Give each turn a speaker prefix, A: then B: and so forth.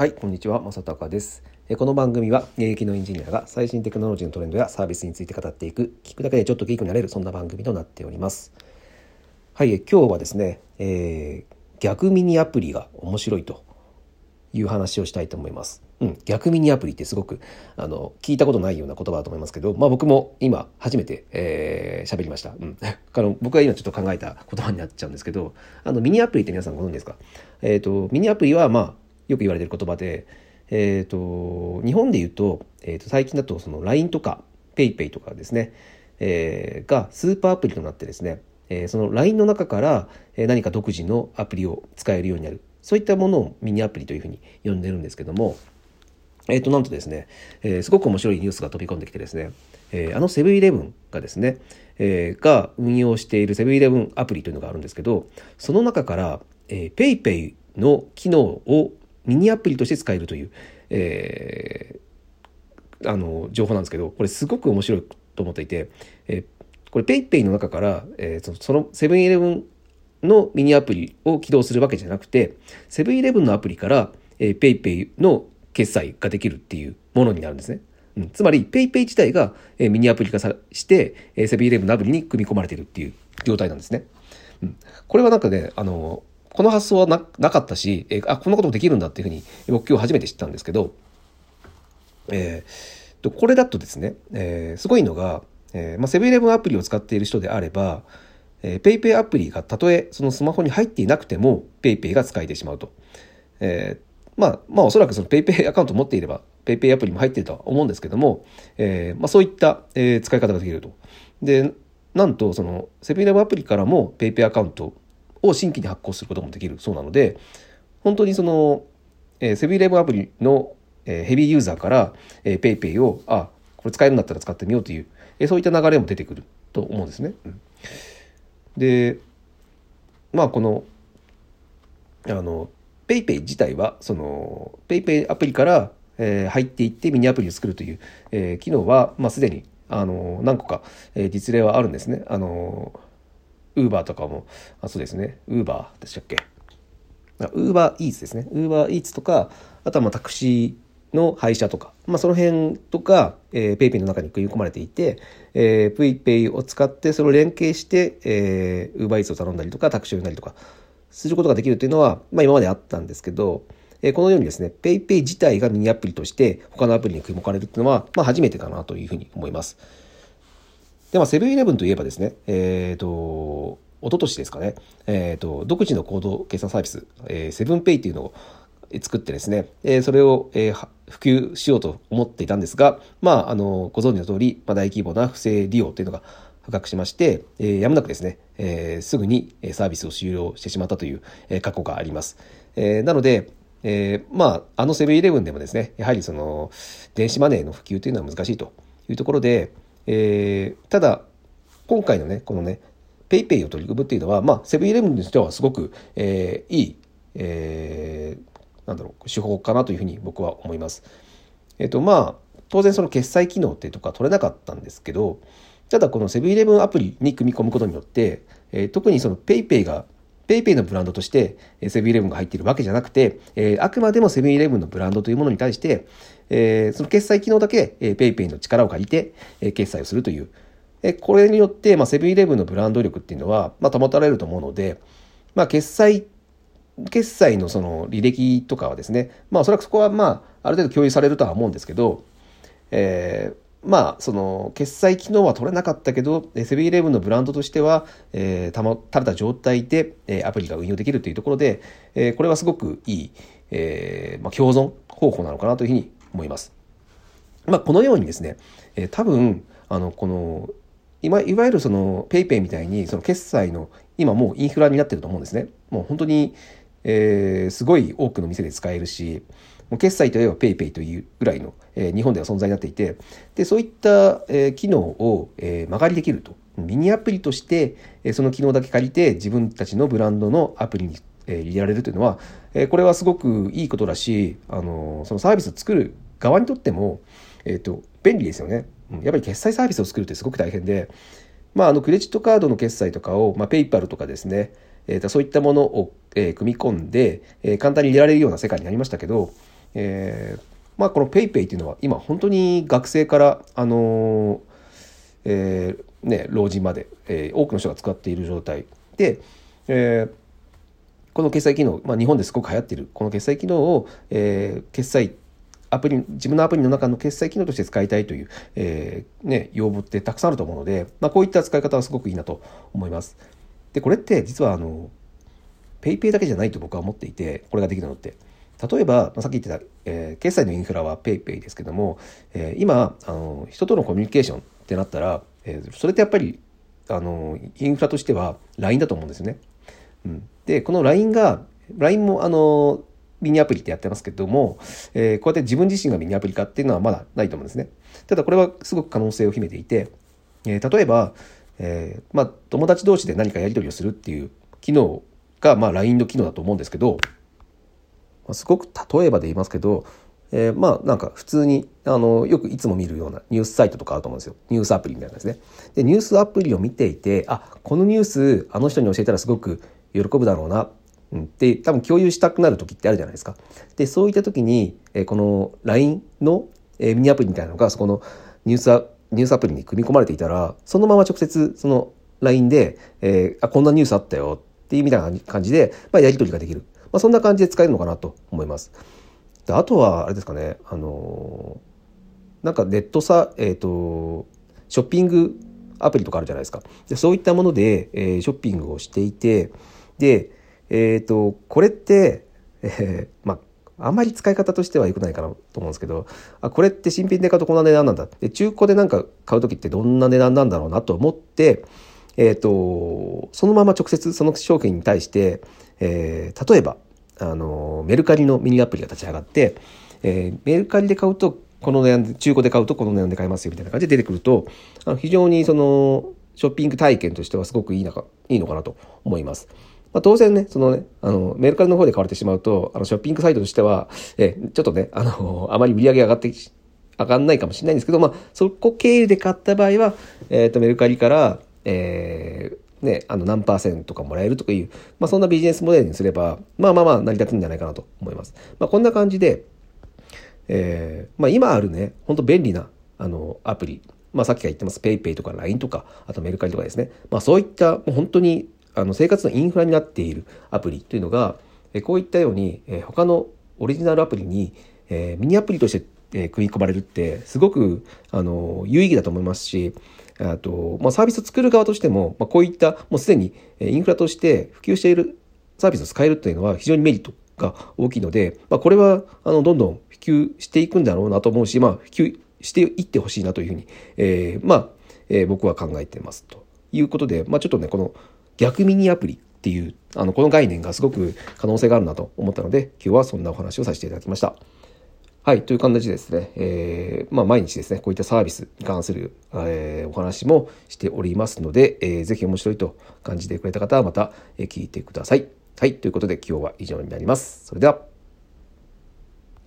A: はい、こんにちは、正隆です。この番組は現役のエンジニアが最新テクノロジーのトレンドやサービスについて語っていく、聞くだけでちょっとギークになれる、そんな番組となっております。はい、今日はですね、えー、逆ミニアプリが面白いという話をしたいと思います。うん、逆ミニアプリってすごくあの聞いたことないような言葉だと思いますけど、まあ、僕も今初めて喋、えー、りました、うん、あの僕は今ちょっと考えた言葉になっちゃうんですけどあのミニアプリって皆さんご存知ですか、えーと、ミニアプリは、まあ、よく言われてる言葉で、えーと、日本で言うと,、えーと、最近だとその LINE とか PayPay とかですね、えー、がスーパーアプリとなってですね、えー、その LINE の中から何か独自のアプリを使えるようになる。そういったものをミニアプリというふうに呼んでるんですけども、えっ、ー、と、なんとですね、えー、すごく面白いニュースが飛び込んできてですね、えー、あのセブンイレブンがですね、えー、が運用しているセブンイレブンアプリというのがあるんですけど、その中から、PayPay の機能をミニアプリとして使えるという、えー、あの情報なんですけど、これすごく面白いと思っていて、えー、これ PayPay の中から、えー、そのセブンイレブンのミニアプリを起動するわけじゃなくて、セブンイレブンのアプリから、PayPay の決済ができるっていうものになるんですね。うん、つまり PayPay 自体が、え、ミニアプリ化さして、え、セブンイレブンのアプリに組み込まれてるっていう状態なんですね。うん、これはなんかね、あのこの発想はななかったし、えー、あ、こんなこともできるんだっていうふうに僕今日初めて知ったんですけど、えー、とこれだとですね、えー、すごいのが、えーまあ、セブンイレブンアプリを使っている人であれば、えー、PayPay アプリがたとえそのスマホに入っていなくても PayPay が使えてしまうと。えー、まあ、まあおそらくその PayPay アカウントを持っていれば PayPay アプリも入っているとは思うんですけども、えーまあ、そういった、えー、使い方ができると。で、なんとそのセブンイレブンアプリからも PayPay アカウントを新規に発行することもできるそうなので、本当にその、えー、セブンイレブンアプリの、えー、ヘビーユーザーから、えー、PayPay を、あ、これ使えるんだったら使ってみようという、えー、そういった流れも出てくると思うんですね。うんでまあこのあの PayPay 自体はその PayPay アプリから、えー、入っていってミニアプリを作るという、えー、機能は、まあ、すでにあの何個か、え、実例はあるんですね。あのウーバーとかもあそうですね。ウーバーでしたっけ？ウーバーイーツですね。ウーバーイーツとかあとはまあタクシーの配車とか、まあ、その辺とか、えー、PayPay の中に組み込まれていて、えー、PayPay を使ってそれを連携して、えー、UberEats を頼んだりとかタクシーを呼んだりとかすることができるというのは、まあ、今まであったんですけど、えー、このようにですね PayPay 自体がミニアプリとして他のアプリに組み込まれるっていうのは、まあ、初めてかなというふうに思います。で、まあ、セブンイレブンといえばですね、えっ、ー、と、一昨年ですかね、えっ、ー、と、独自のコード決済サービス、えー、セブンペイっていうのを作ってですね、えそれを、え普及しようと思っていたんですが、まあ、あの、ご存知の通り、まあ、大規模な不正利用というのが発覚しまして、え、やむなくですね、え、すぐにサービスを終了してしまったという、え、過去があります。え、なので、えー、まあ、あのセブンイレブンでもですね、やはりその、電子マネーの普及というのは難しいというところで、えー、ただ、今回のね、このね、ペイペイを取り組むっていうのは、まあ、セブンイレブンにしてはすごく、えー、いい、えー、なんだろう手法かなというふうに僕は思います。えっ、とまあ当然その決済機能っていうとか取れなかったんですけどただこのセブンイレブンアプリに組み込むことによって、えー、特にその PayPay が PayPay のブランドとしてセブンイレブンが入っているわけじゃなくて、えー、あくまでもセブンイレブンのブランドというものに対して、えー、その決済機能だけ、えー、PayPay の力を借りて、え、決済をするという、え、これによって、まあ、セブンイレブンのブランド力っていうのは、まあ、保たれると思うので、まあ、決済決済のその履歴とかはですね、まあおそらくそこはまあある程度共有されるとは思うんですけど、えー、まあその決済機能は取れなかったけど、セブンイレブンのブランドとしては、えー、保たれた状態で、えー、アプリが運用できるというところで、えー、これはすごくいい、えーまあ、共存方法なのかなというふうに思います。まあこのようにですね、えー、多分あのこのいわいわゆるその PayPay みたいにその決済の今もうインフラになってると思うんですね。もう本当にえー、すごい多くの店で使えるし、もう決済といえば PayPay というぐらいの、え、日本では存在になっていて、でそういった、え、機能を、えー、間借りできると。ミニアプリとして、え、その機能だけ借りて自分たちのブランドのアプリに、え、入れられるというのは、え、これはすごくいいことだし、あの、そのサービスを作る側にとっても、えーと、便利ですよね。やっぱり決済サービスを作るってすごく大変で、まあ、あのクレジットカードの決済とかを、まあ、ペイパルとかですね、えー、とそういったものを、えー、組み込んで、えー、簡単に入れられるような世界になりましたけど、えー、まあこの PayPay っていうのは今本当に学生からあのー、えー、ね老人まで、えー、多くの人が使っている状態で、えー、この決済機能、まあ、日本ですごく流行っているこの決済機能を、えー、決済アプリ自分のアプリの中の決済機能として使いたいという、えーね、要望ってたくさんあると思うので、まあ、こういった使い方はすごくいいなと思います。でこれって実はあの PayPay だけじゃないと僕は思っていてこれができるのって。例えば、さっき言ってた、えー、決済のインフラは PayPay ですけども、えー、今あの人とのコミュニケーションってなったら、えー、それってやっぱりあのインフラとしては LINE だと思うんですよね。うん、でこの LINE が LINE もあのミニアプリってやってますけども、えー、こうやって自分自身がミニアプリ化っていうのはまだないと思うんですね。ただこれはすごく可能性を秘めていて、えー、例えば、えー、まあ、友達同士で何かやり取りをするっていう機能が、まあ、LINE の機能だと思うんですけど、すごく例えばで言いますけど、えー、まあなんか普通にあのよくいつも見るようなニュースサイトとかあると思うんですよ。ニュースアプリみたいなですね。でニュースアプリを見ていてあこのニュースあの人に教えたらすごく喜ぶだろうな。うん、で多分共有したくなる時ってあるじゃないですか。でそういった時に、えこの LINE の、えミニアプリみたいなのがそこのニュースアニュースアプリに組み込まれていたらそのまま直接その LINE で、えー、あこんなニュースあったよっていうみたいな感じで、まあ、やり取りができる、まあ、そんな感じで使えるのかなと思います。であとはあれですかねあのー、なんかネットさえっ、ー、とショッピングアプリとかあるじゃないですか。でそういったもので、えー、ショッピングをしていてでえっ、と、これって、えー、まあ、あんまり使い方としては良くないかなと思うんですけど、あ、これって新品で買うとこんな値段なんだ。で、中古でなんか買う時ってどんな値段なんだろうなと思って、えっ、ー、と、そのまま直接その商品に対して、えー、例えば、あの、メルカリのミニアプリが立ち上がって、えー、メルカリで買うと、この値段で、中古で買うとこの値段で買えますよみたいな感じで出てくると、あの非常にその、ショッピング体験としてはすごくいいのか、いいのかなと思います。まあ、当然ね、そのね、あの、メルカリの方で買われてしまうと、あの、ショッピングサイトとしては、え、ちょっとね、あの、あまり売り上げ上がって、上がんないかもしれないんですけど、まあ、そこ経由で買った場合は、えっ、ー、と、メルカリから、えー、ね、あの、何パーセントかもらえるとかいう、まあ、そんなビジネスモデルにすれば、まあまあまあ、成り立つんじゃないかなと思います。まあ、こんな感じで、えー、まあ、今あるね、本当便利な、あの、アプリ、まあ、さっきから言ってます PayPay とか LINE とか、あとメルカリとかですね。まあ、そういった、もう本当にあの生活のインフラになっているアプリというのが、えこういったように、え他のオリジナルアプリに、えミニアプリとして、え組み込まれるってすごくあの有意義だと思いますしあと、まあ、サービスを作る側としても、まあ、こういったもうすでにインフラとして普及しているサービスを使えるというのは非常にメリットが大きいので、まあ、これはあのどんどん普及していくんだろうなと思うし、まあ、普及していってほしいなというふうに、えー、まあ、えー、僕は考えてますということで、まあ、ちょっとねこの逆ミニアプリっていうあのこの概念がすごく可能性があるなと思ったので今日はそんなお話をさせていただきました。はい、という感じですね、えー、まあ、毎日ですね、こういったサービスに関する、えー、お話もしておりますので、えー、ぜひ面白いと感じてくれた方はまた、え聞いてください。はい、ということで今日は以上になります。それでは。